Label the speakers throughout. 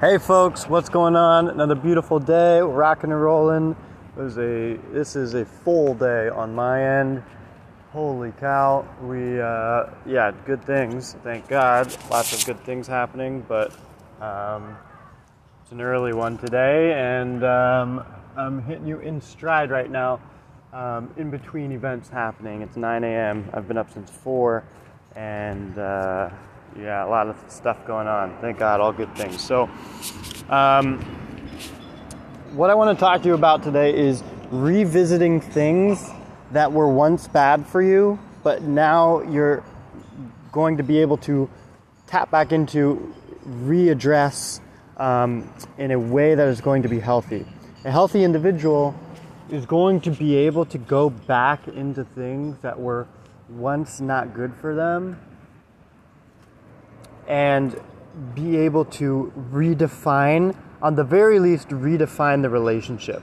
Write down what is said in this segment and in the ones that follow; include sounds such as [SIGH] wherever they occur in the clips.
Speaker 1: Hey folks, what's going on? Another beautiful day, rocking and rolling. It was a this is a full day on my end. Holy cow, we uh, yeah, good things. Thank God, lots of good things happening. But um, it's an early one today, and um, I'm hitting you in stride right now. Um, in between events happening, it's 9 a.m. I've been up since four, and uh, yeah, a lot of stuff going on. Thank God, all good things. So, um, what I want to talk to you about today is revisiting things that were once bad for you, but now you're going to be able to tap back into, readdress um, in a way that is going to be healthy. A healthy individual is going to be able to go back into things that were once not good for them and be able to redefine, on the very least, redefine the relationship.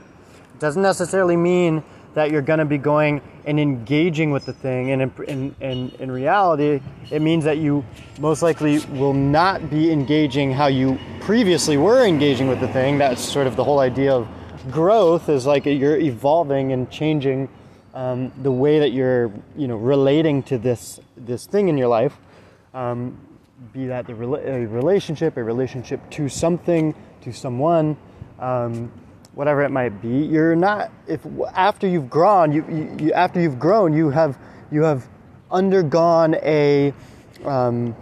Speaker 1: It doesn't necessarily mean that you're going to be going and engaging with the thing. And in, in, in, in, reality, it means that you most likely will not be engaging how you previously were engaging with the thing. That's sort of the whole idea of growth is like you're evolving and changing um, the way that you're, you know, relating to this, this thing in your life. Um, be that the a relationship, a relationship to something, to someone, um, whatever it might be. You're not if after you've grown, you, you, you after you've grown, you have you have undergone a um,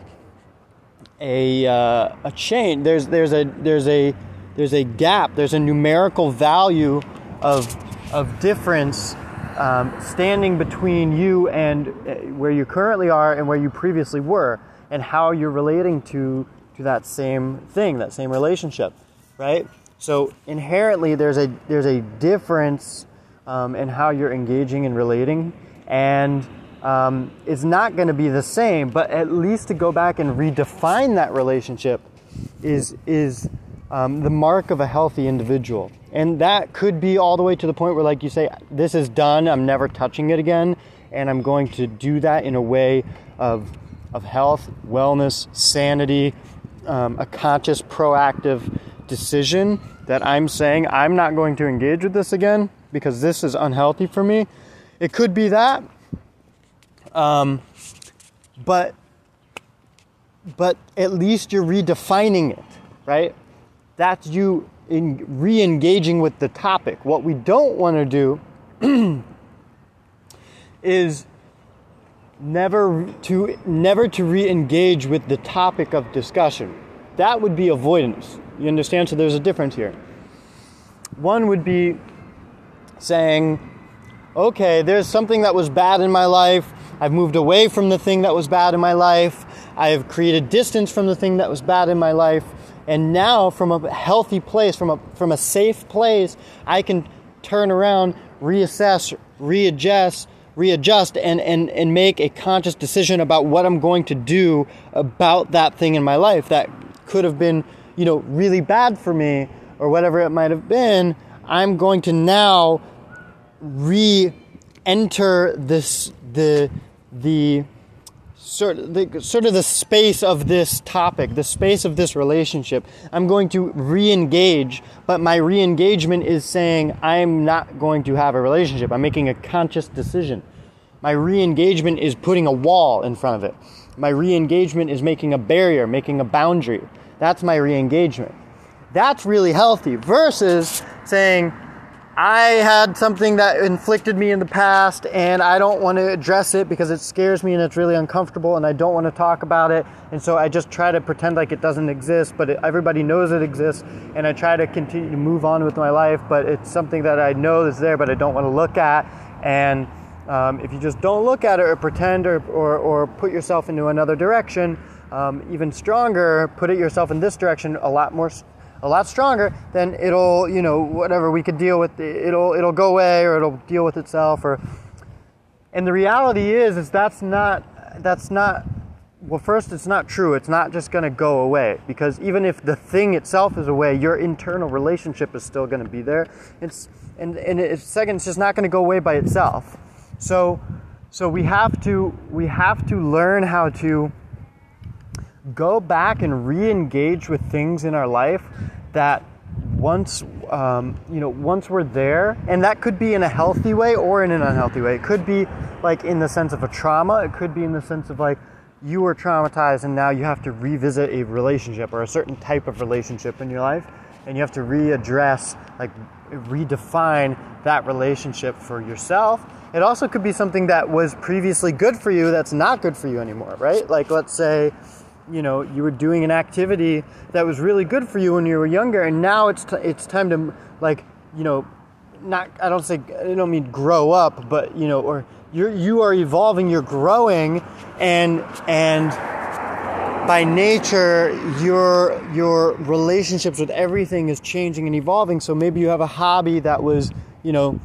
Speaker 1: a uh, a change. There's there's a there's a there's a gap. There's a numerical value of of difference um, standing between you and uh, where you currently are and where you previously were and how you're relating to to that same thing, that same relationship, right? So inherently, there's a there's a difference um, in how you're engaging and relating, and um, it's not going to be the same. But at least to go back and redefine that relationship is is um, the mark of a healthy individual, and that could be all the way to the point where, like you say, this is done. I'm never touching it again, and I'm going to do that in a way of of health, wellness, sanity, um, a conscious, proactive decision that I'm saying I'm not going to engage with this again because this is unhealthy for me. It could be that, um, but but at least you're redefining it, right? That's you in re-engaging with the topic. What we don't want to do [CLEARS THROAT] is never to never to re-engage with the topic of discussion. That would be avoidance. You understand? So there's a difference here. One would be saying, okay, there's something that was bad in my life. I've moved away from the thing that was bad in my life. I have created distance from the thing that was bad in my life. And now, from a healthy place, from a, from a safe place, I can turn around, reassess, readjust, readjust and, and, and make a conscious decision about what I'm going to do about that thing in my life that could have been, you know, really bad for me or whatever it might have been. I'm going to now re-enter this the the sort of the sort of the space of this topic, the space of this relationship. I'm going to re-engage, but my re-engagement is saying I'm not going to have a relationship. I'm making a conscious decision. My re-engagement is putting a wall in front of it. My re-engagement is making a barrier, making a boundary. That's my re-engagement. That's really healthy versus saying I had something that inflicted me in the past and I don't want to address it because it scares me and it's really uncomfortable and I don't want to talk about it. And so I just try to pretend like it doesn't exist, but it, everybody knows it exists. And I try to continue to move on with my life, but it's something that I know is there, but I don't want to look at. And um, if you just don't look at it or pretend or, or, or put yourself into another direction, um, even stronger, put it yourself in this direction a lot more a lot stronger, then it'll, you know, whatever we could deal with, it'll, it'll go away or it'll deal with itself. Or, and the reality is, is that's not, that's not. Well, first, it's not true. It's not just going to go away because even if the thing itself is away, your internal relationship is still going to be there. It's and and it's, second, it's just not going to go away by itself. So, so we have to we have to learn how to go back and re-engage with things in our life that once um, you know once we're there and that could be in a healthy way or in an unhealthy way. It could be like in the sense of a trauma. It could be in the sense of like you were traumatized and now you have to revisit a relationship or a certain type of relationship in your life and you have to readdress like redefine that relationship for yourself. It also could be something that was previously good for you that's not good for you anymore right? Like let's say you know you were doing an activity that was really good for you when you were younger and now it's t- it's time to like you know not I don't say I don't mean grow up but you know or you're you are evolving you're growing and and by nature your your relationships with everything is changing and evolving. So maybe you have a hobby that was you know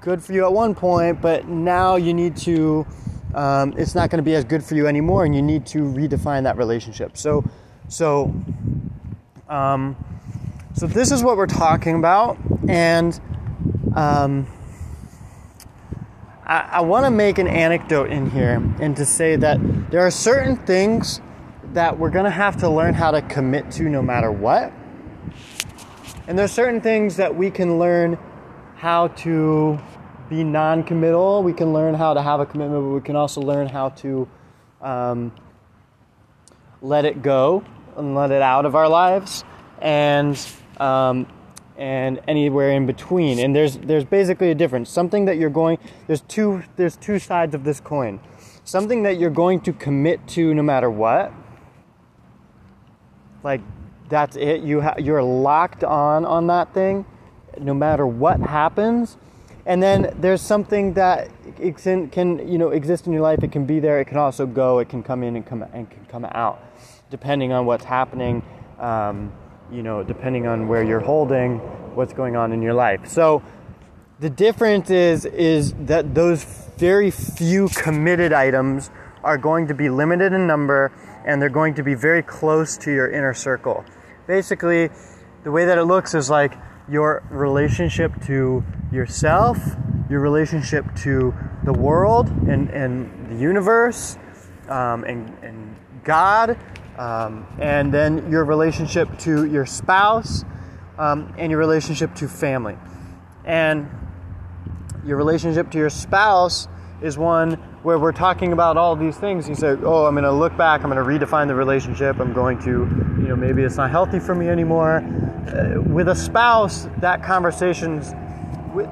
Speaker 1: good for you at one point but now you need to um, it's not going to be as good for you anymore, and you need to redefine that relationship. So, so, um, so this is what we're talking about, and um, I, I want to make an anecdote in here, and to say that there are certain things that we're going to have to learn how to commit to no matter what. And there's certain things that we can learn how to be non-committal. We can learn how to have a commitment, but we can also learn how to um, let it go and let it out of our lives, and um, and anywhere in between. And there's there's basically a difference. Something that you're going there's two there's two sides of this coin. Something that you're going to commit to no matter what. Like that's it. You ha- you're locked on on that thing, no matter what happens and then there's something that can you know exist in your life. It can be there. It can also go. It can come in and come and can come out, depending on what's happening. Um, you know, depending on where you're holding, what's going on in your life. So the difference is is that those very few committed items are going to be limited in number and they're going to be very close to your inner circle. Basically, the way that it looks is like your relationship to yourself, your relationship to the world and, and the universe, um, and, and God, um, and then your relationship to your spouse, um, and your relationship to family. And your relationship to your spouse is one where we're talking about all these things. You say, "Oh, I'm going to look back. I'm going to redefine the relationship. I'm going to, you know, maybe it's not healthy for me anymore." Uh, with a spouse, that conversation's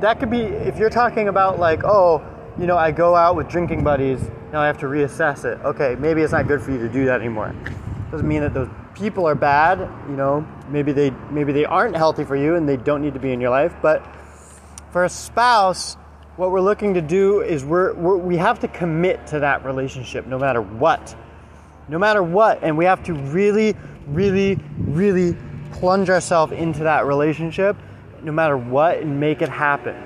Speaker 1: that could be if you're talking about like, "Oh, you know, I go out with drinking buddies. Now I have to reassess it." Okay, maybe it's not good for you to do that anymore. Doesn't mean that those people are bad. You know, maybe they maybe they aren't healthy for you and they don't need to be in your life. But for a spouse what we're looking to do is we're, we're, we have to commit to that relationship no matter what. No matter what and we have to really really really plunge ourselves into that relationship no matter what and make it happen.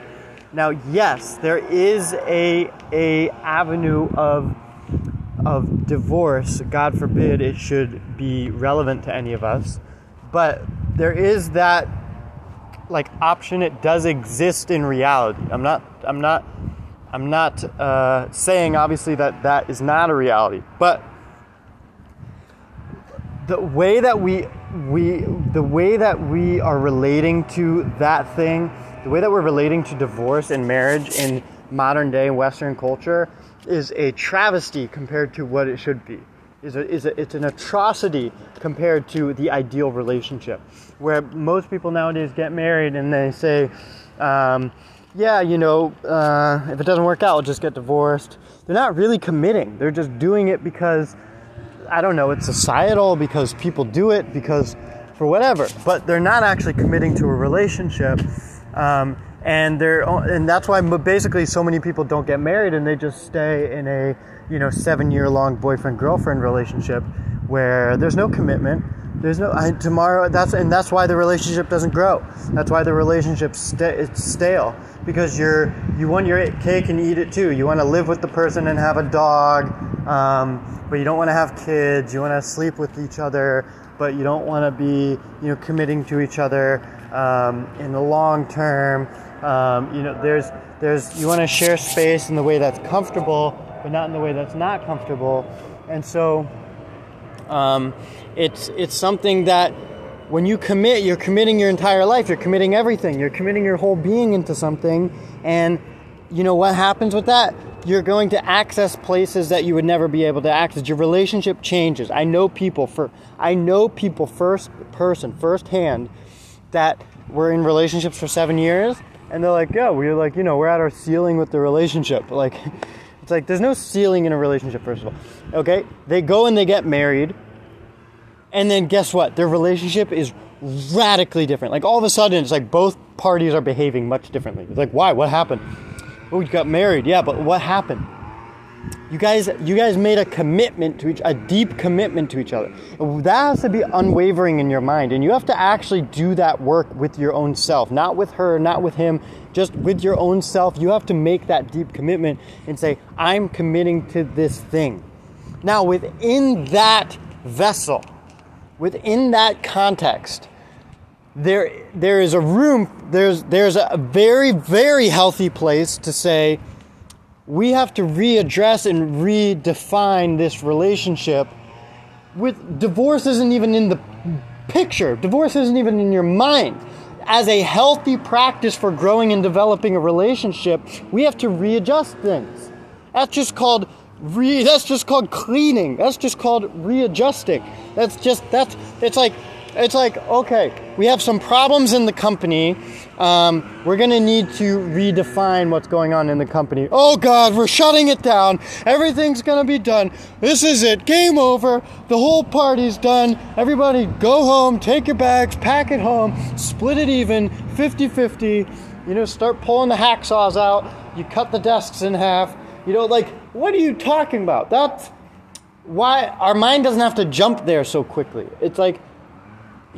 Speaker 1: Now yes there is a a avenue of of divorce. God forbid it should be relevant to any of us. But there is that like option. It does exist in reality. I'm not i'm not i'm not uh, saying obviously that that is not a reality but the way that we we the way that we are relating to that thing the way that we're relating to divorce and marriage in modern day western culture is a travesty compared to what it should be. Is a, is a, it's an atrocity compared to the ideal relationship where most people nowadays get married and they say, um, yeah, you know, uh, if it doesn't work out, I'll just get divorced. They're not really committing. They're just doing it because, I don't know, it's societal, because people do it, because for whatever. But they're not actually committing to a relationship. Um, and they're and that's why basically so many people don't get married and they just stay in a you know seven year long boyfriend girlfriend relationship where there's no commitment there's no I, tomorrow. That's and that's why the relationship doesn't grow. That's why the relationship st- it's stale because you're you want your cake and eat it too. You want to live with the person and have a dog, um, but you don't want to have kids. You want to sleep with each other, but you don't want to be you know committing to each other um, in the long term. Um, you know, there's there's you want to share space in the way that's comfortable, but not in the way that's not comfortable, and so Um, it's it's something that when you commit, you're committing your entire life. You're committing everything. You're committing your whole being into something, and you know what happens with that? You're going to access places that you would never be able to access. Your relationship changes. I know people for I know people first person, firsthand, that were in relationships for seven years, and they're like, "Yeah, we're like, you know, we're at our ceiling with the relationship." [LAUGHS] Like, it's like there's no ceiling in a relationship. First of all, okay, they go and they get married, and then guess what? Their relationship is radically different. Like all of a sudden, it's like both parties are behaving much differently. It's like, why? What happened? Oh, you got married. Yeah, but what happened? You guys, you guys made a commitment to each, a deep commitment to each other. That has to be unwavering in your mind, and you have to actually do that work with your own self, not with her, not with him, just with your own self. You have to make that deep commitment and say, "I'm committing to this thing." Now, within that vessel, within that context, there there is a room. There's there's a very very healthy place to say we have to readdress and redefine this relationship with divorce isn't even in the picture divorce isn't even in your mind as a healthy practice for growing and developing a relationship we have to readjust things that's just called re that's just called cleaning that's just called readjusting that's just that's it's like it's like, okay, we have some problems in the company. Um, we're to need to redefine what's going on in the company. Oh God, we're shutting it down. Everything's to be done. This is it. Game over. The whole party's done. Everybody go home, take your bags, pack it home, split it even, 50 50. You know, start pulling the hacksaws out. You cut the desks in half. You know, like, what are you talking about? That's why our mind doesn't have to jump there so quickly. It's like,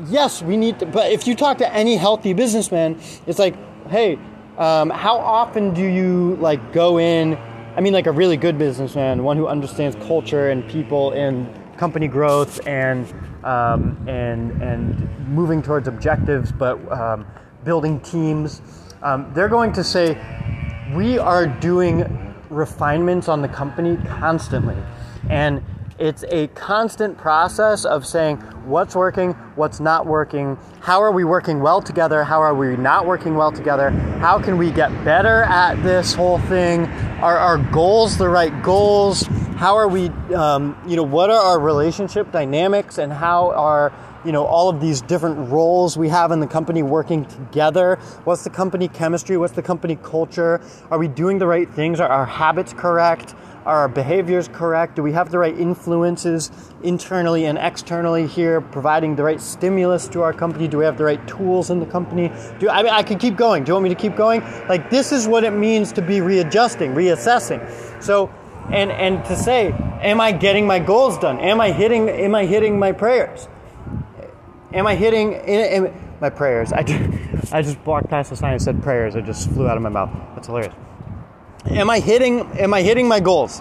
Speaker 1: yes, we need to, but if you talk to any healthy businessman, it's like, hey, um, how often do you like go in? I mean, like a really good businessman, one who understands culture and people and company growth and um, and and moving towards objectives, but um, building teams. Um, they're going to say, we are doing refinements on the company constantly, and it's a constant process of saying what's working, what's not working, how are we working well together, how are we not working well together, how can we get better at this whole thing, are our goals the right goals, how are we, um, you know, what are our relationship dynamics, and how are you know all of these different roles we have in the company working together what's the company chemistry what's the company culture are we doing the right things are our habits correct are our behaviors correct? Do we have the right influences internally and externally here, providing the right stimulus to our company? Do we have the right tools in the company? Do I mean I could keep going? Do you want me to keep going? Like this is what it means to be readjusting, reassessing. So and and to say, am I getting my goals done? Am I hitting am I hitting my prayers? Am I hitting am, my prayers? I just, [LAUGHS] I just walked past the sign and said prayers. It just flew out of my mouth. That's hilarious am I hitting am I hitting my goals?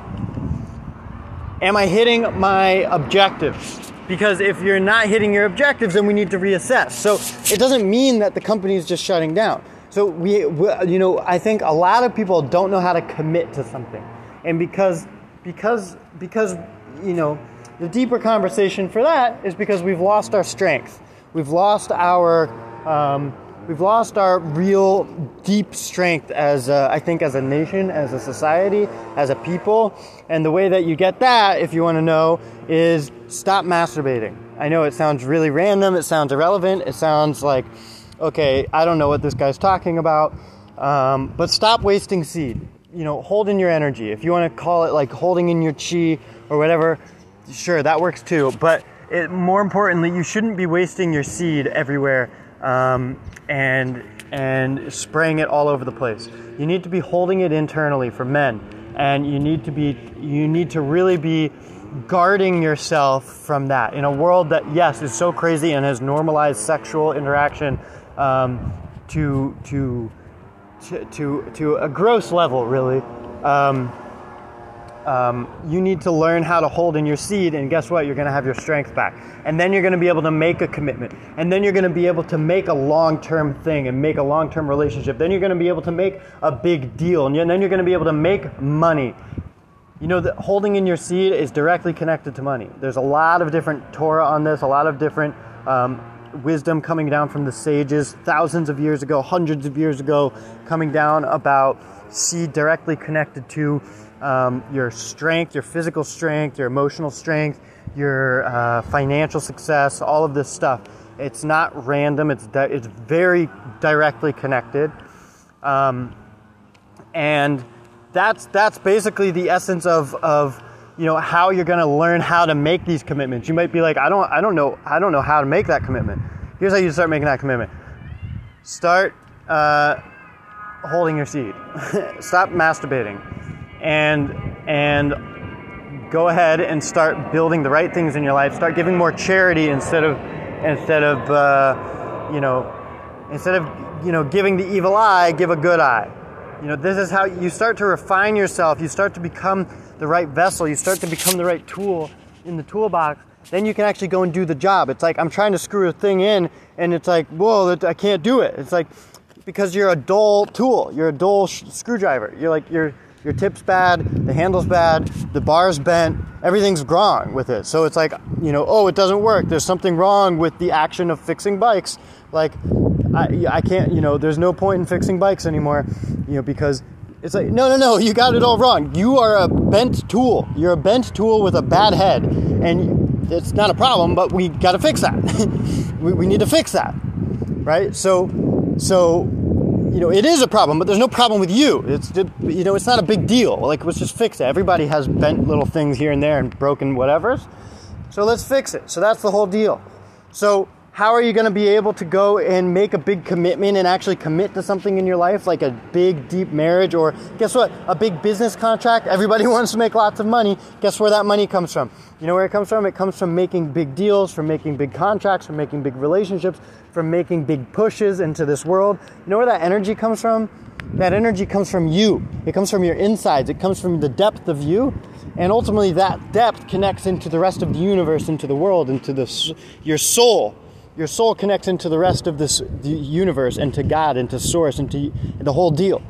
Speaker 1: Am I hitting my objectives? Because if you're not hitting your objectives, then we need to reassess. So it doesn't mean that the company is just shutting down. So we, we, you know, I think a lot of people don't know how to commit to something, and because because because you know, the deeper conversation for that is because we've lost our strength. We've lost our um, we've lost our real deep strength as a, I think as a nation, as a society, as a people. And the way that you get that, if you want to know, is stop masturbating. I know it sounds really random, it sounds irrelevant, it sounds like, okay, I don't know what this guy's talking about, um, but stop wasting seed. You know, hold in your energy. If you want to call it like holding in your chi or whatever, sure, that works too. But it, more importantly, you shouldn't be wasting your seed everywhere um, and and spraying it all over the place. You need to be holding it internally for men, and you need to be you need to really be guarding yourself from that in a world that yes is so crazy and has normalized sexual interaction um, to to to to a gross level really. Um, um, you need to learn how to hold in your seed, and guess what? You're going to have your strength back. And then you're going to be able to make a commitment. And then you're going to be able to make a long term thing and make a long term relationship. Then you're going to be able to make a big deal. And then you're going to be able to make money. you know that holding in your seed is directly connected to money. There's a lot of different Torah on this, a lot of different um, wisdom coming down from the sages thousands of years ago, hundreds of years ago, coming down about seed directly connected to um, your strength, your physical strength, your emotional strength, your uh, financial success, all of this stuff. It's not random. It's di- it's very directly connected, um, and that's that's basically the essence of of you know how you're going to learn how to make these commitments. You might be like, I don't I don't know I don't know how to make that commitment. Here's how you start making that commitment. Start uh, holding your seed. [LAUGHS] Stop masturbating, and and go ahead and start building the right things in your life. Start giving more charity instead of instead of uh, you know instead of you know giving the evil eye, give a good eye. You know this is how you start to refine yourself. You start to become the right vessel. You start to become the right tool in the toolbox. Then you can actually go and do the job. It's like I'm trying to screw a thing in, and it's like, whoa, I can't do it. It's like because you're a dull tool. You're a dull sh- screwdriver. You're like you're your tip's bad, the handle's bad, the bar's bent, everything's wrong with it. So it's like, you know, oh, it doesn't work. There's something wrong with the action of fixing bikes. Like, I, I can't, you know, there's no point in fixing bikes anymore, you know, because it's like, no, no, no, you got it all wrong. You are a bent tool. You're a bent tool with a bad head. And it's not a problem, but we got to fix that. [LAUGHS] we, we need to fix that. Right? So, so you know, it is a problem, but there's no problem with you. It's you know, it's not a big deal. Like let's just fix it. Everybody has bent little things here and there and broken whatevers. So let's fix it. So that's the whole deal. So how are you going to be able to go and make a big commitment and actually commit to something in your life like a big deep marriage? Or guess what? A big business contract? [LAUGHS] Everybody wants to make lots of money. Guess where that money comes from? You know where it comes from? It comes from making big deals from making big contracts from making big relationships from making big pushes into this world. You know where that energy comes from? That energy comes from you. It comes from your insides. It comes from the depth of you. And ultimately that depth connects into the rest of the universe into the world into the your soul your soul connects into the rest of this universe and to God and to source and to the whole deal.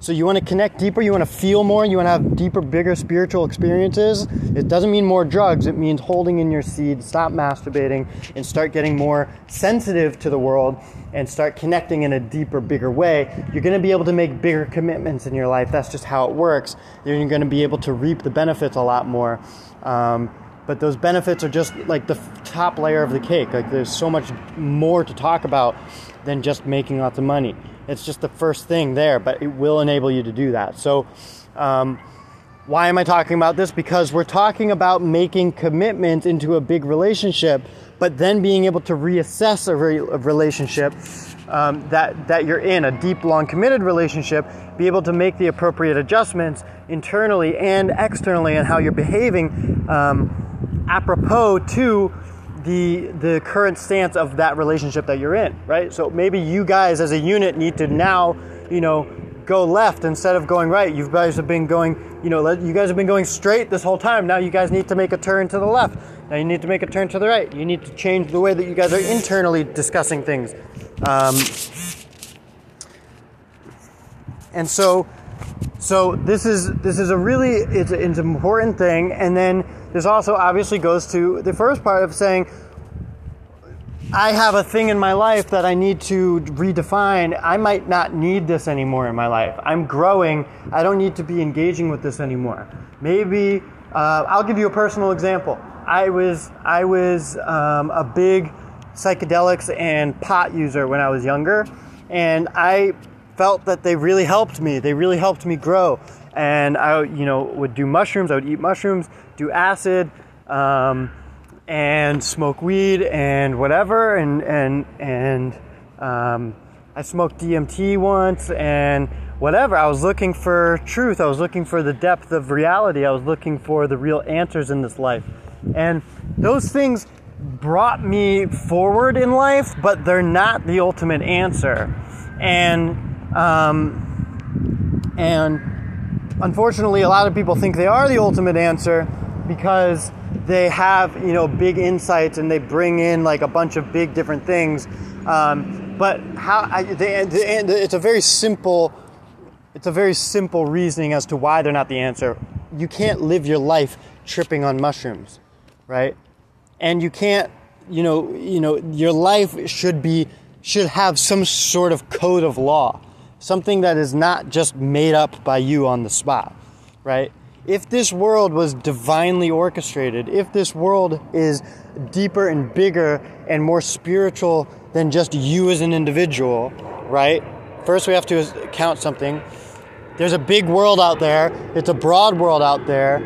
Speaker 1: So you want to connect deeper, you want to feel more, you want to have deeper, bigger spiritual experiences. It doesn't mean more drugs, it means holding in your seed, stop masturbating, and start getting more sensitive to the world and start connecting in a deeper, bigger way. You're going to be able to make bigger commitments in your life. That's just how it works. You're going to be able to reap the benefits a lot more. Um, but those benefits are just like the top layer of the cake. Like there's so much more to talk about than just making lots of money. It's just the first thing there, but it will enable you to do that. So, um, why am I talking about this? Because we're talking about making commitment into a big relationship, but then being able to reassess a, re- a relationship um, that that you're in, a deep, long, committed relationship, be able to make the appropriate adjustments internally and externally, and how you're behaving. Um, apropos to the the current stance of that relationship that you're in, right? So maybe you guys as a unit need to now, you know, go left instead of going right. You guys have been going, you know, you guys have been going straight this whole time. Now you guys need to make a turn to the left. Now you need to make a turn to the right. You need to change the way that you guys are internally discussing things. Um, and so, so this is this is a really it's, it's an important thing. And then this also obviously goes to the first part of saying, I have a thing in my life that I need to redefine. I might not need this anymore in my life. I'm growing. I don't need to be engaging with this anymore. Maybe uh, I'll give you a personal example. I was I was um, a big psychedelics and pot user when I was younger, and I felt that they really helped me. They really helped me grow. And I, you know, would do mushrooms. I would eat mushrooms do acid um, and smoke weed and whatever. And, and, and um, I smoked DMT once and whatever. I was looking for truth. I was looking for the depth of reality. I was looking for the real answers in this life. And those things brought me forward in life, but they're not the ultimate answer. And, um, and unfortunately, a lot of people think they are the ultimate answer, because they have you know big insights and they bring in like a bunch of big different things. Um, but how I, the, the, it's a very simple it's a very simple reasoning as to why they're not the answer. you can't live your life tripping on mushrooms, right? And you can't, you know, you know, your life should be should have some sort of code of law, something that is not just made up by you on the spot, right? If this world was divinely orchestrated, if this world is deeper and bigger and more spiritual than just you as an individual, right? First, we have to count something. There's a big world out there, it's a broad world out there.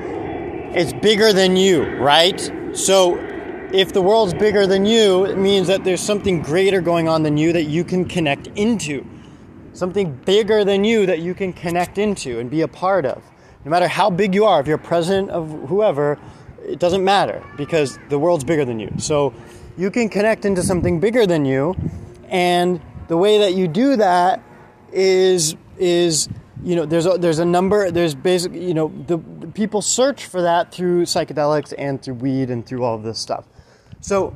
Speaker 1: It's bigger than you, right? So, if the world's bigger than you, it means that there's something greater going on than you that you can connect into. Something bigger than you that you can connect into and be a part of. No matter how big you are, if you're president of whoever, it doesn't matter because the world's bigger than you. So you can connect into something bigger than you, and the way that you do that is is you know there's a, there's a number there's basically you know the, the people search for that through psychedelics and through weed and through all of this stuff. So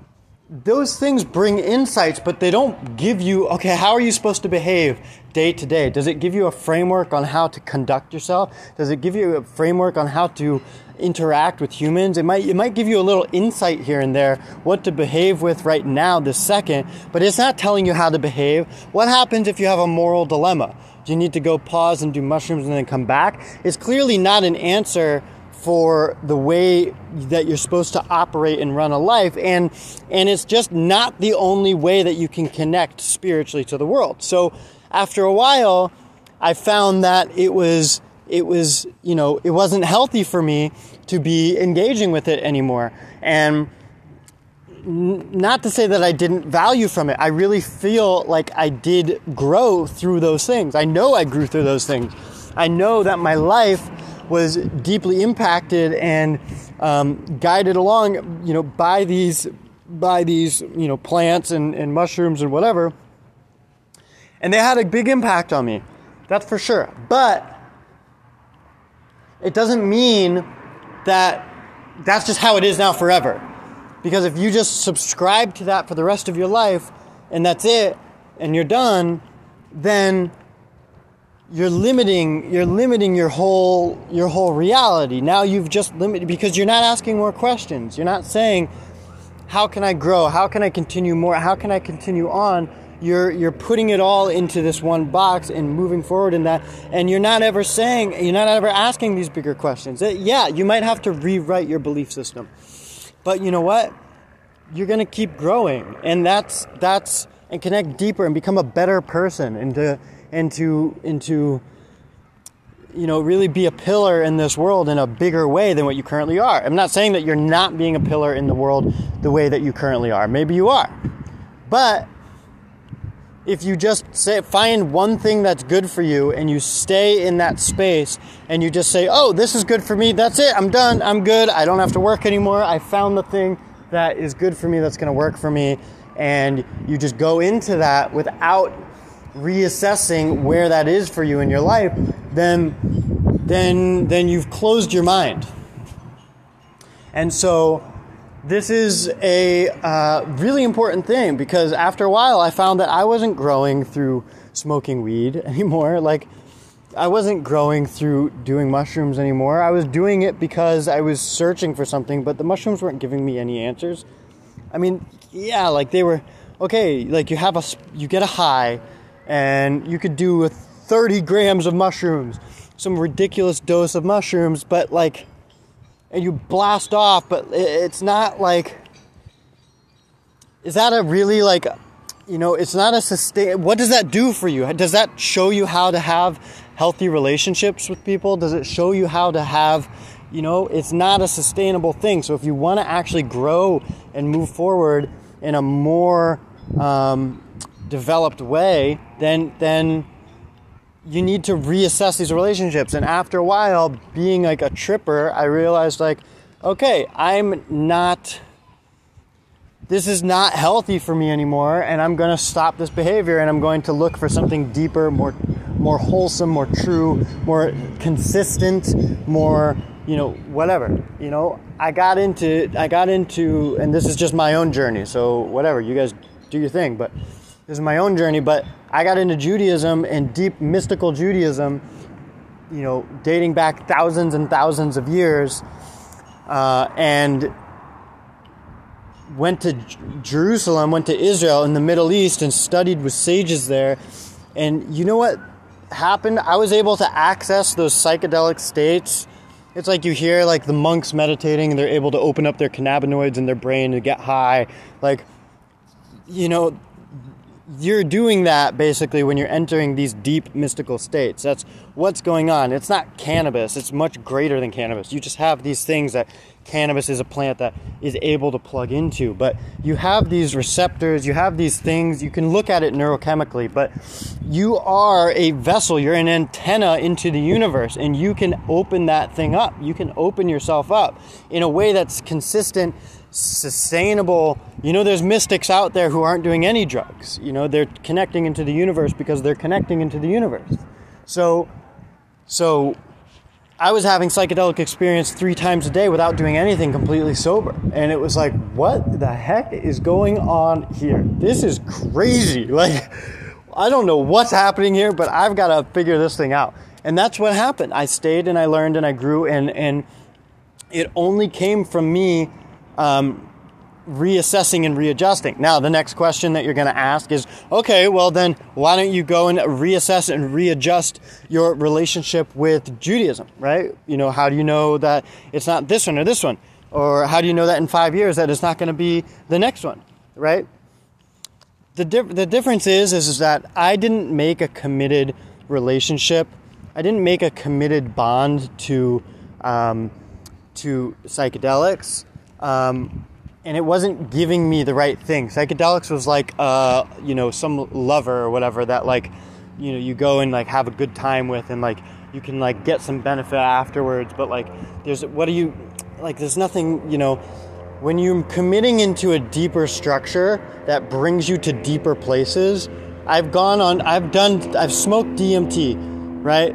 Speaker 1: those things bring insights, but they don't give you, okay, how are you supposed to behave day to day? Does it give you a framework on how to conduct yourself? Does it give you a framework on how to interact with humans? It might, it might give you a little insight here and there, what to behave with right now, this second, but it's not telling you how to behave. What happens if you have a moral dilemma? Do you need to go pause and do mushrooms and then come back? It's clearly not an answer for the way that you're supposed to operate and run a life and and it's just not the only way that you can connect spiritually to the world so after a while i found that it was it was you know it wasn't healthy for me to be engaging with it anymore and not to say that I didn't value from it. I really feel like I did grow through those things. I know I grew through those things. I know that my life was deeply impacted and um, guided along, you know, by these by these you know plants and, and mushrooms and whatever. And they had a big impact on me, that's for sure. But it doesn't mean that that's just how it is now forever. Because if you just subscribe to that for the rest of your life and that's it and you're done, then you're limiting you're limiting your whole your whole reality. Now you've just limited because you're not asking more questions. You're not saying how can I grow? How can I continue more? How can I continue on? You're you're putting it all into this one box and moving forward in that and you're not ever saying you're not ever asking these bigger questions. Yeah, you might have to rewrite your belief system. But you know what? You're going to keep growing and that's that's and connect deeper and become a better person and to and to into you know really be a pillar in this world in a bigger way than what you currently are. I'm not saying that you're not being a pillar in the world the way that you currently are. Maybe you are. But if you just say find one thing that's good for you and you stay in that space and you just say, "Oh, this is good for me. That's it. I'm done. I'm good. I don't have to work anymore. I found the thing that is good for me that's going to work for me." And you just go into that without reassessing where that is for you in your life, then then then you've closed your mind. And so this is a uh, really important thing because after a while I found that I wasn't growing through smoking weed [LAUGHS] anymore. Like I wasn't growing through doing mushrooms anymore. I was doing it because I was searching for something, but the mushrooms weren't giving me any answers. I mean, yeah, like they were okay. Like you have a you get a high and you could do 30 grams of mushrooms, some ridiculous dose of mushrooms, but like, and you blast off, but it's not like, is that a really like, you know, it's not a sustain. What does that do for you? Does that show you how to have healthy relationships with people? Does it show you how to have, you know, it's not a sustainable thing. So if you want to actually grow and move forward in a more um, developed way, then then you need to reassess these relationships. And after a while, being like a tripper, I realized like, okay, I'm not this is not healthy for me anymore and I'm going to stop this behavior and I'm going to look for something deeper, more more wholesome, more true, more consistent, more, you know, whatever. You know, I got into I got into and this is just my own journey. So whatever, you guys do your thing, but this is my own journey, but I got into Judaism and deep mystical Judaism you know, dating back thousands and thousands of years, uh, and went to J- Jerusalem, went to Israel in the Middle East, and studied with sages there. And you know what happened? I was able to access those psychedelic states. It's like you hear like the monks meditating, and they're able to open up their cannabinoids in their brain to get high. Like, you know, you're doing that basically when you're entering these deep mystical states. That's what's going on. It's not cannabis, it's much greater than cannabis. You just have these things that cannabis is a plant that is able to plug into. But you have these receptors, you have these things, you can look at it neurochemically, but you are a vessel, you're an antenna into the universe, and you can open that thing up. You can open yourself up in a way that's consistent sustainable you know there's mystics out there who aren't doing any drugs you know they're connecting into the universe because they're connecting into the universe so so i was having psychedelic experience three times a day without doing anything completely sober. And it was like what the heck is going on here? This is crazy. [LAUGHS] Like i don't know what's happening here but i've got to figure this thing out. And that's what happened. I stayed and i learned and i grew and and it only came from me um, reassessing and readjusting. Now, the next question that you're going to ask is okay, well, then why don't you go and reassess and readjust your relationship with Judaism, right? You know, how do you know that it's not this one or this one? Or how do you know that in five years that it's not going to be the next one, right? The, the difference is, is, is that I didn't make a committed relationship. I didn't make a committed bond to, um, to psychedelics um, and it wasn't giving me the right thing. Psychedelics was like, uh, you know, some lover or whatever that like, you know, you go and like have a good time with, and like you can like get some benefit afterwards. But like, there's what do you like? There's nothing, you know, when you're committing into a deeper structure that brings you to deeper places. I've gone on. I've done. I've smoked DMT, right?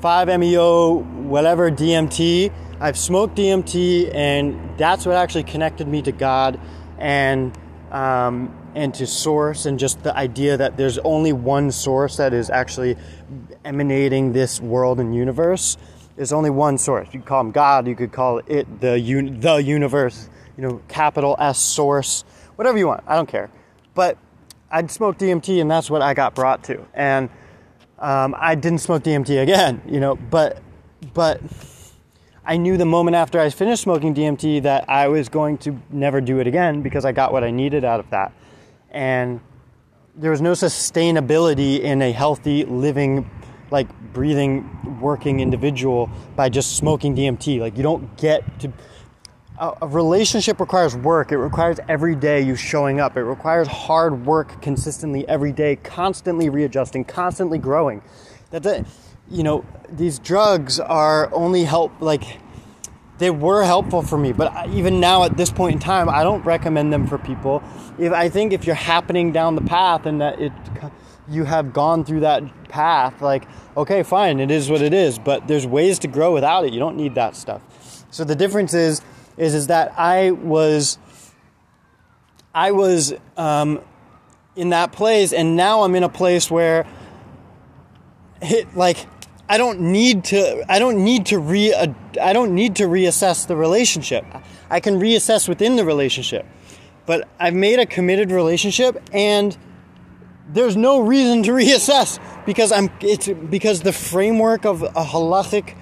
Speaker 1: 5-MeO, whatever DMT I've smoked DMT, and that's what actually connected me to God and um, and to source, and just the idea that there's only one source that is actually emanating this world and universe. There's only one source. You could call him God. You could call it the the universe. You know, capital S source, whatever you want. I don't care. But I'd smoked DMT, and that's what I got brought to. And um, I didn't smoke DMT again. You know, but but I knew the moment after I finished smoking DMT that I was going to never do it again because I got what I needed out of that. And there was no sustainability in a healthy, living, like breathing, working individual by just smoking DMT. Like, you don't get to. A, relationship requires work. It requires every day you showing up. It requires hard work consistently every day, constantly readjusting, constantly growing. That's it you know, these drugs are only help like they were helpful for me, but even now at this point in time, I don't recommend them for people. If I think if you're happening down the path and that it you have gone through that path, like okay, fine, it is what it is, but there's ways to grow without it. You don't need that stuff. So the difference is is is that I was I was um, in that place, and now I'm in a place where it like I don't need to I don't need to re I don't need to reassess the relationship. I can reassess within the relationship. But I've made a committed relationship and there's no reason to [LAUGHS] reassess because I'm it's because the framework of a halachic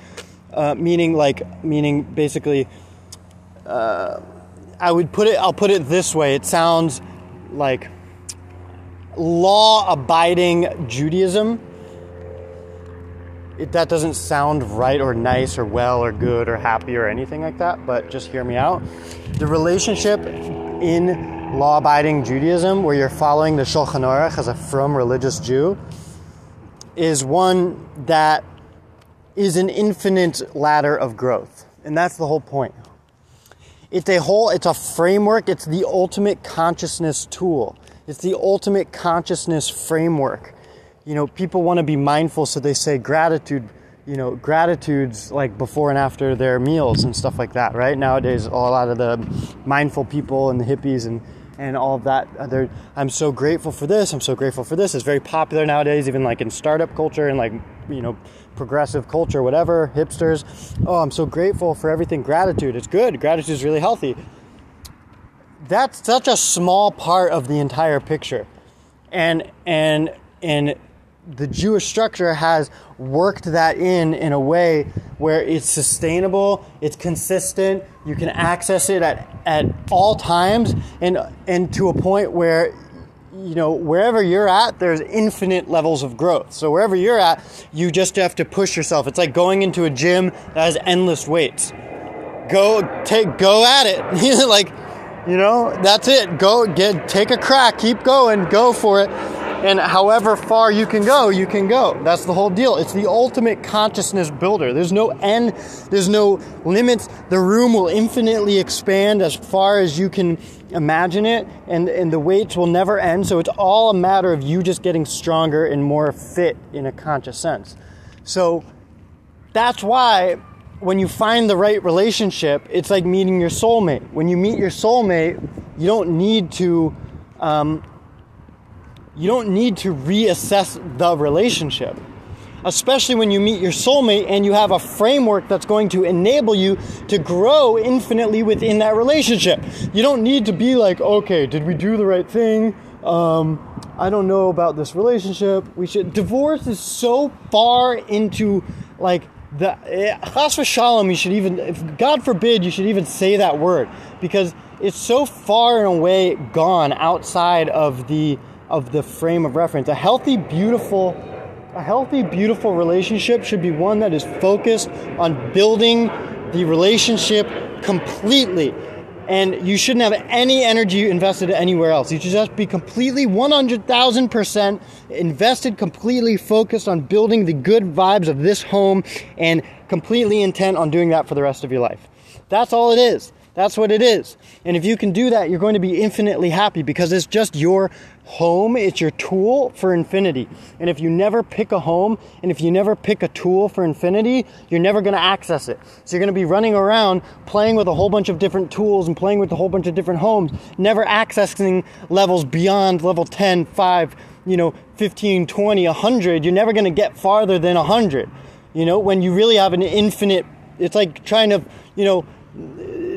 Speaker 1: uh, meaning like meaning basically uh, I would put it I'll put it this way it sounds like law abiding Judaism it, that doesn't sound right or nice or well or good or happy or anything like that, but just hear me out. The relationship in law abiding Judaism, where you're following the Shulchan Aruch as a frum religious Jew, is one that is an infinite ladder of growth. And that's the whole point. It's a whole, it's a framework, it's the ultimate consciousness tool. It's the ultimate consciousness framework you know, people want to be mindful, so they say gratitude, you know, gratitudes like before and after their meals and stuff like that, right? Nowadays, a lot of the mindful people and the hippies and, and all of that, uh, they're, I'm so grateful for this, I'm so grateful for this. It's very popular nowadays, even like in startup culture and like you know, progressive culture, whatever, hipsters. Oh, I'm so grateful for everything. Gratitude. It's good. Gratitude is really healthy. That's such a small part of the entire picture. And and and the Jewish structure has worked that in in a way where it's sustainable, it's consistent, you can access it at, at all times and and to a point where you know wherever you're at there's infinite levels of growth. So wherever you're at, you just have to push yourself. It's like going into a gym that has endless weights. Go take go at it. [LAUGHS] like you know, that's it. Go get take a crack, keep going, go for it and however far you can go, you can go. That's the whole deal. It's the ultimate consciousness builder. There's no end, there's no limits. The room will infinitely expand as far as you can imagine it, and, and the weights will never end. So it's all a matter of you just getting stronger and more fit in a conscious sense. So that's why when you find the right relationship, it's like meeting your soulmate. When you meet your soulmate, you don't need to um, you don't need to reassess the relationship. Especially when you meet your soulmate and you have a framework that's going to enable you to grow infinitely within that relationship. You don't need to be like, okay, did we do the right thing? Um, I don't know about this relationship. We should. Divorce is so far into like the eh, chas v'shalom. You should even, if God forbid, you should even say that word because it's so far and away gone outside of the of the frame of reference. A healthy, beautiful, a healthy, beautiful relationship should be one that is focused on building the relationship completely. And you shouldn't have any energy invested anywhere else. You should just be completely 100,000% invested, completely focused on building the good vibes of this home and completely intent on doing that for the rest of your life. That's all it is. That's what it is. And if you can do that, you're going to be infinitely happy because it's just your home, it's your tool for infinity. And if you never pick a home and if you never pick a tool for infinity, you're never going to access it. So you're going to be running around playing with a whole bunch of different tools and playing with a whole bunch of different homes, never accessing levels beyond level 10, 5, you know, 15, 20, 100. You're never going to get farther than 100. You know, when you really have an infinite, it's like trying to, you know,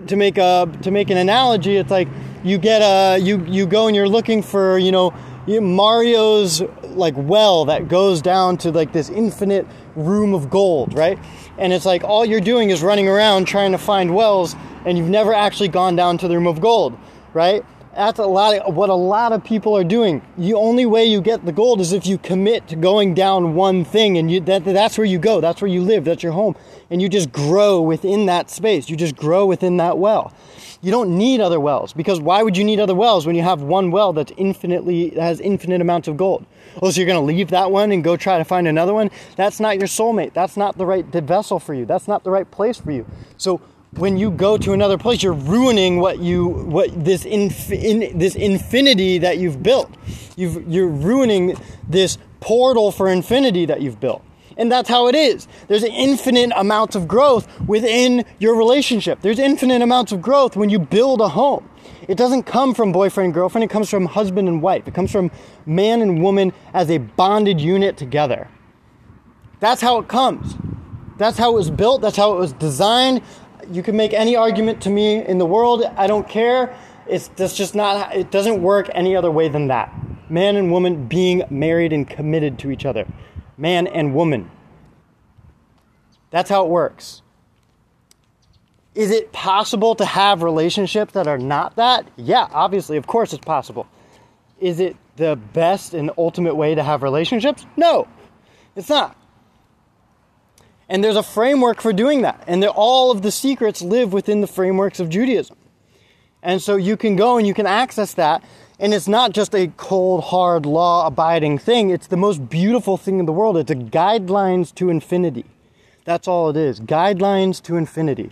Speaker 1: to make a to make an analogy, it's like you get a you you go and you're looking for you know Mario's like well that goes down to like this infinite room of gold, right? And it's like all you're doing is running around trying to find wells, and you've never actually gone down to the room of gold, right? That's a lot of what a lot of people are doing. The only way you get the gold is if you commit to going down one thing, and you, that, that's where you go. That's where you live. That's your home, and you just grow within that space. You just grow within that well. You don't need other wells because why would you need other wells when you have one well that's infinitely that has infinite amounts of gold? Oh, so you're to leave that one and go try to find another one? That's not your soulmate. That's not the right vessel for you. That's not the right place for you. So when you go to another place, you're ruining what you what this inf- in, this infinity that you've built. You've, you're ruining this portal for infinity that you've built. And that's how it is. There's infinite amounts of growth within your relationship. There's infinite amounts of growth when you build a home. It doesn't come from boyfriend and girlfriend, it comes from husband and wife. It comes from man and woman as a bonded unit together. That's how it comes. That's how it was built, that's how it was designed, you can make any argument to me in the world. I don't care. It's that's just not. It doesn't work any other way than that. Man and woman being married and committed to each other. Man and woman. That's how it works. Is it possible to have relationships that are not that? Yeah, obviously, of course it's possible. Is it the best and ultimate way to have relationships? No, it's not. And there's a framework for doing that. And all of the secrets live within the frameworks of Judaism. And so you can go and you can access that. And it's not just a cold, hard, law abiding thing. It's the most beautiful thing in the world. It's a guidelines to infinity. That's all it is guidelines to infinity.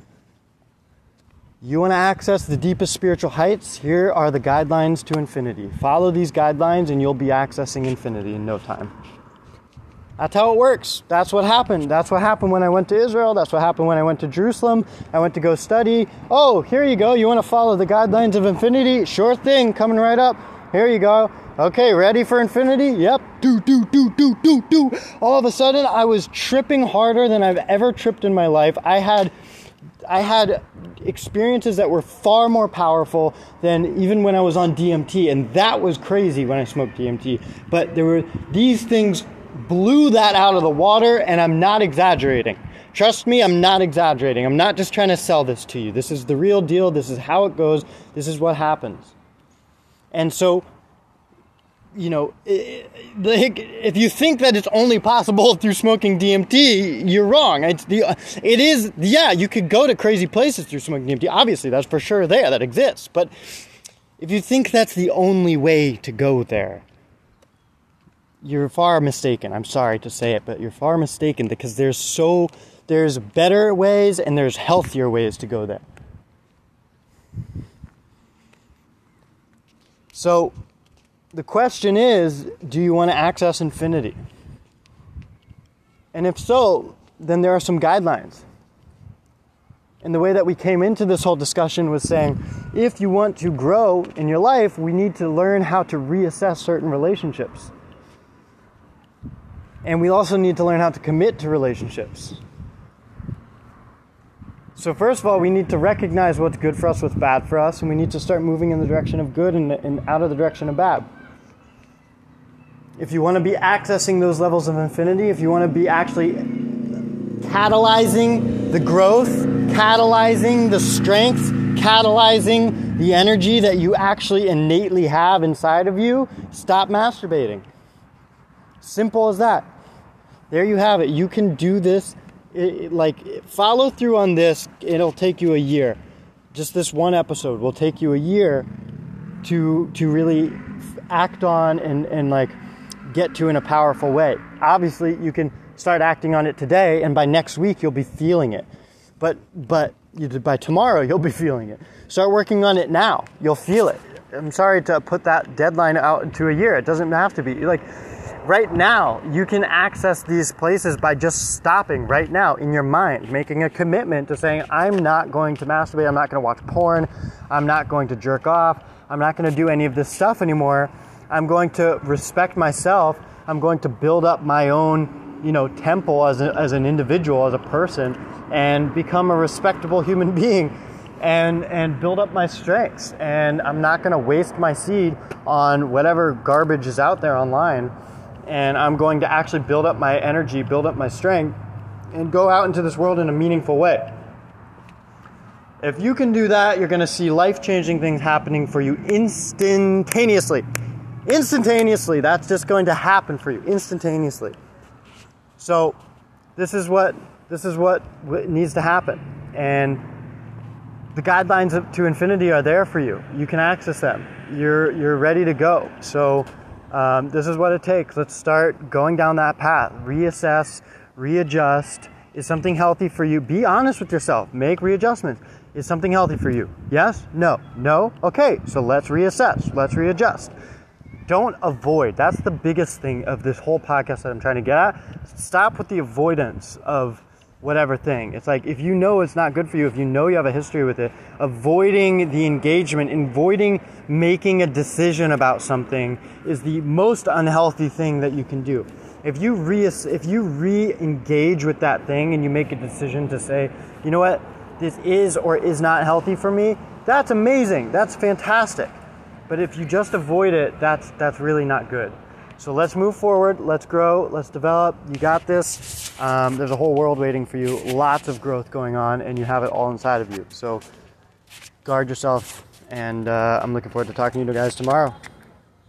Speaker 1: You want to access the deepest spiritual heights? Here are the guidelines to infinity. Follow these guidelines and you'll be accessing infinity in no time. That's how it works. That's what happened. That's what happened when I went to Israel. That's what happened when I went to Jerusalem. I went to go study. Oh, here you go. You want to follow the guidelines of infinity? Sure thing, coming right up. here you go. Okay, ready for infinity? Yep. Do, do, do, do, do, do. All of a sudden, I was tripping harder than I've ever tripped in my life. I had. I had experiences that were far more powerful than even when I was on DMT, and that was crazy when I smoked DMT. But there were these things blew that out of the water, and I'm not exaggerating. Trust me, I'm not exaggerating. I'm not just trying to sell this to you. This is the real deal. This is how it goes. This is what happens. And so, you know, if you think that it's only possible [LAUGHS] through smoking DMT, you're wrong. It's the, it is, yeah, you could go to crazy places through smoking DMT. Obviously, that's for sure there, that exists. But if you think that's the only way to go there, you're far mistaken. I'm sorry to say it, but you're far mistaken because there's so there's better ways and there's healthier ways to go there. So the question is do you want to access infinity? And if so, then there are some guidelines. And the way that we came into this whole discussion was saying if you want to grow in your life, we need to learn how to reassess certain relationships. And we also need to learn how to commit to relationships. So, first of all, we need to recognize what's good for us, what's bad for us, and we need to start moving in the direction of good and, and out of the direction of bad. If you want to be accessing those levels of infinity, if you want to be actually catalyzing the growth, catalyzing the strength, catalyzing the energy that you actually innately have inside of you, stop masturbating. Simple as that. There you have it. You can do this. It, like follow through on this. It'll take you a year. Just this one episode will take you a year to to really act on and and like get to in a powerful way. Obviously you can start acting on it today and by next week you'll be feeling it. But but you, by tomorrow you'll be feeling it. Start working on it now. You'll feel it. I'm sorry to put that deadline out into a year. It doesn't have to be. Like right now, you can access these places by just stopping right now in your mind, making a commitment to saying, I'm not going to masturbate, I'm not going to watch porn, I'm not going to jerk off, I'm not going to do any of this stuff anymore. I'm going to respect myself. I'm going to build up my own, you know, temple as, a, as an individual, as a person, and become a respectable human [LAUGHS] being and and build up my strengths. And I'm not going to waste my seed on whatever garbage is out there online and I'm going to actually build up my energy, build up my strength, and go out into this world in a meaningful way. If you can do that, you're going to see life changing things happening for you instantaneously. Instantaneously. That's just going to happen for you instantaneously. So, this is what this is what needs to happen. And the guidelines to infinity are there for you. You can access them. You're you're ready to go. So, um, this is what it takes. Let's start going down that path. Reassess, readjust. Is something healthy for you? Be honest with yourself. Make readjustments. Is something healthy for you? Yes? No? No? Okay, so let's reassess. Let's readjust. Don't avoid. That's the biggest thing of this whole podcast that I'm trying to get at. Stop with the avoidance of whatever thing. It's like if you know it's not good for you, if you know you have a history with it, avoiding the engagement, avoiding making a decision about something is the most unhealthy thing that you can do. If you re if you re-engage with that thing and you make a decision to say, you know what, this is or is not healthy for me, that's amazing. That's fantastic. But if you just avoid it, that's that's really not good. So let's move forward, let's grow, let's develop. You got this. Um, there's a whole world waiting for you, lots of growth going on, and you have it all inside of you. So guard yourself, and uh, I'm looking forward to talking to you guys tomorrow.